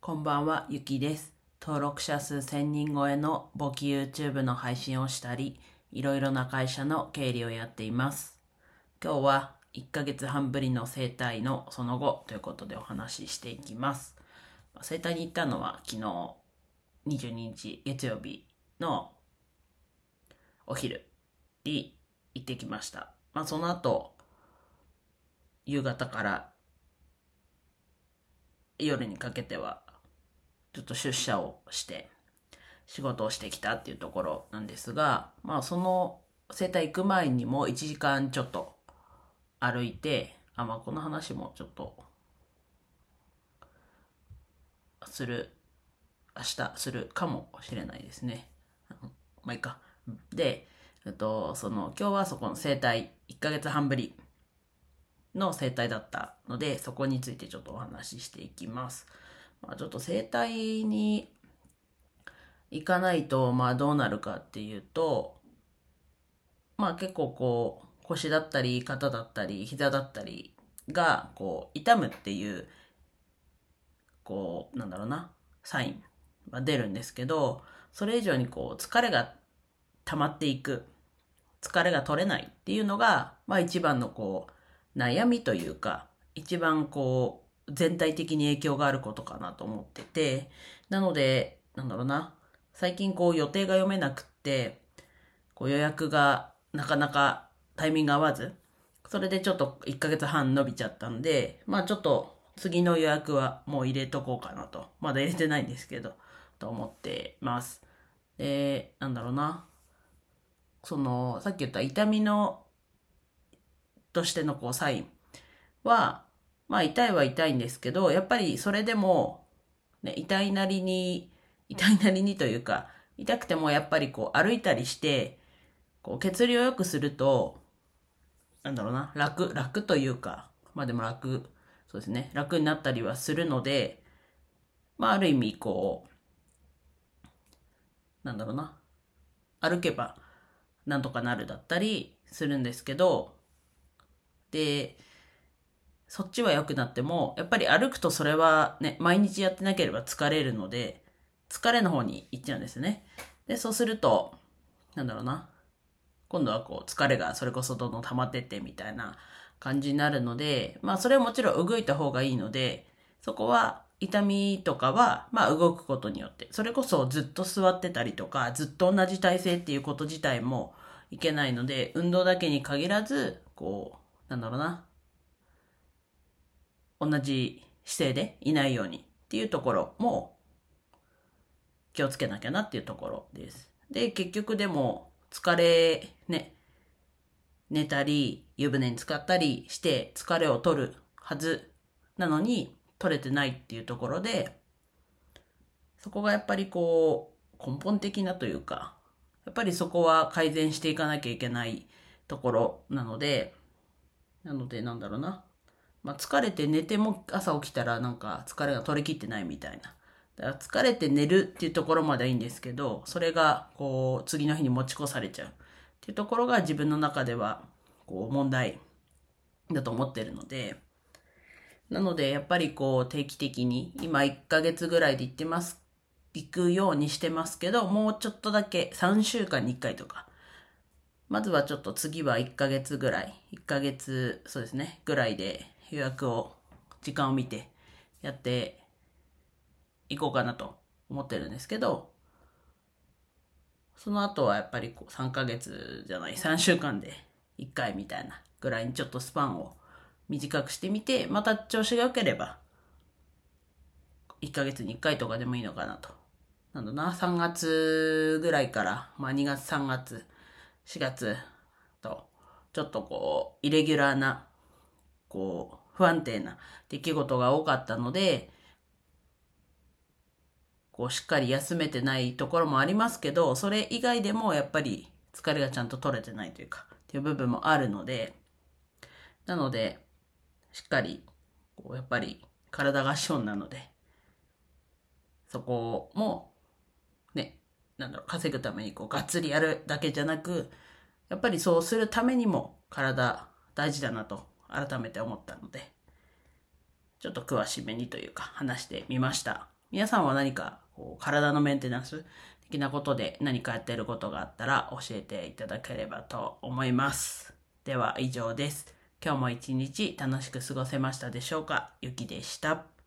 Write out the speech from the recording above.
こんばんは、ゆきです。登録者数1000人超えの簿記 YouTube の配信をしたり、いろいろな会社の経理をやっています。今日は1ヶ月半ぶりの生態のその後ということでお話ししていきます。生態に行ったのは昨日22日月曜日のお昼に行ってきました。まあその後、夕方から夜にかけてはちょっと出社をして仕事をしてきたっていうところなんですが、まあその生態行く前にも1時間ちょっと歩いて、あ、まあこの話もちょっとする、明日するかもしれないですね。まあいいか。で、えっと、その今日はそこの生態1ヶ月半ぶりの生態だったので、そこについてちょっとお話ししていきます。まあ、ちょっと生態に行かないと、まあどうなるかっていうと、まあ結構こう、腰だったり、肩だったり、膝だったりが、こう、痛むっていう、こう、なんだろうな、サインが出るんですけど、それ以上にこう、疲れが溜まっていく、疲れが取れないっていうのが、まあ一番のこう、悩みというか、一番こう、全体的に影響があることかなと思ってて、なので、なんだろうな、最近こう予定が読めなくって、こう予約がなかなかタイミング合わず、それでちょっと1ヶ月半伸びちゃったんで、まあちょっと次の予約はもう入れとこうかなと。まだ入れてないんですけど、と思ってます。で、なんだろうな。その、さっき言った痛みの、としてのこうサインは、まあ痛いは痛いんですけど、やっぱりそれでも、ね、痛いなりに、痛いなりにというか、痛くてもやっぱりこう歩いたりして、こう血流を良くすると、なんだろうな、楽、楽というか、まあでも楽、そうですね、楽になったりはするので、まあある意味こう、なんだろうな、歩けばなんとかなるだったりするんですけど、で、そっちは良くなっても、やっぱり歩くとそれはね、毎日やってなければ疲れるので、疲れの方に行っちゃうんですね。で、そうすると、なんだろうな。今度はこう、疲れがそれこそどんどん溜まってってみたいな感じになるので、まあそれはもちろん動いた方がいいので、そこは痛みとかは、まあ動くことによって、それこそずっと座ってたりとか、ずっと同じ体勢っていうこと自体もいけないので、運動だけに限らず、こう、なんだろうな。同じ姿勢でいないようにっていうところも気をつけなきゃなっていうところです。で、結局でも疲れ、ね、寝たり、湯船に浸かったりして疲れを取るはずなのに取れてないっていうところで、そこがやっぱりこう根本的なというか、やっぱりそこは改善していかなきゃいけないところなので、なのでなんだろうな。まあ、疲れて寝ても朝起きたらなんか疲れが取りきってないみたいな。だから疲れて寝るっていうところまではいいんですけど、それがこう次の日に持ち越されちゃう。っていうところが自分の中ではこう問題だと思ってるので、なのでやっぱりこう定期的に今1ヶ月ぐらいで行ってます、行くようにしてますけど、もうちょっとだけ3週間に1回とか、まずはちょっと次は1ヶ月ぐらい、1ヶ月、そうですね、ぐらいで予約を、時間を見てやっていこうかなと思ってるんですけど、その後はやっぱりこう3ヶ月じゃない、3週間で1回みたいなぐらいにちょっとスパンを短くしてみて、また調子が良ければ、1ヶ月に1回とかでもいいのかなと。なんだな、3月ぐらいから、まあ2月、3月、4月と、ちょっとこう、イレギュラーな、こう、不安定な出来事が多かったので、こう、しっかり休めてないところもありますけど、それ以外でもやっぱり疲れがちゃんと取れてないというか、っていう部分もあるので、なので、しっかり、こう、やっぱり体が資本なので、そこも、ね、なんだろう、稼ぐためにこう、がっつりやるだけじゃなく、やっぱりそうするためにも体大事だなと改めて思ったので、ちょっと詳しめにというか話してみました。皆さんは何かこう体のメンテナンス的なことで何かやってることがあったら教えていただければと思います。では以上です。今日も一日楽しく過ごせましたでしょうか？ゆきでした。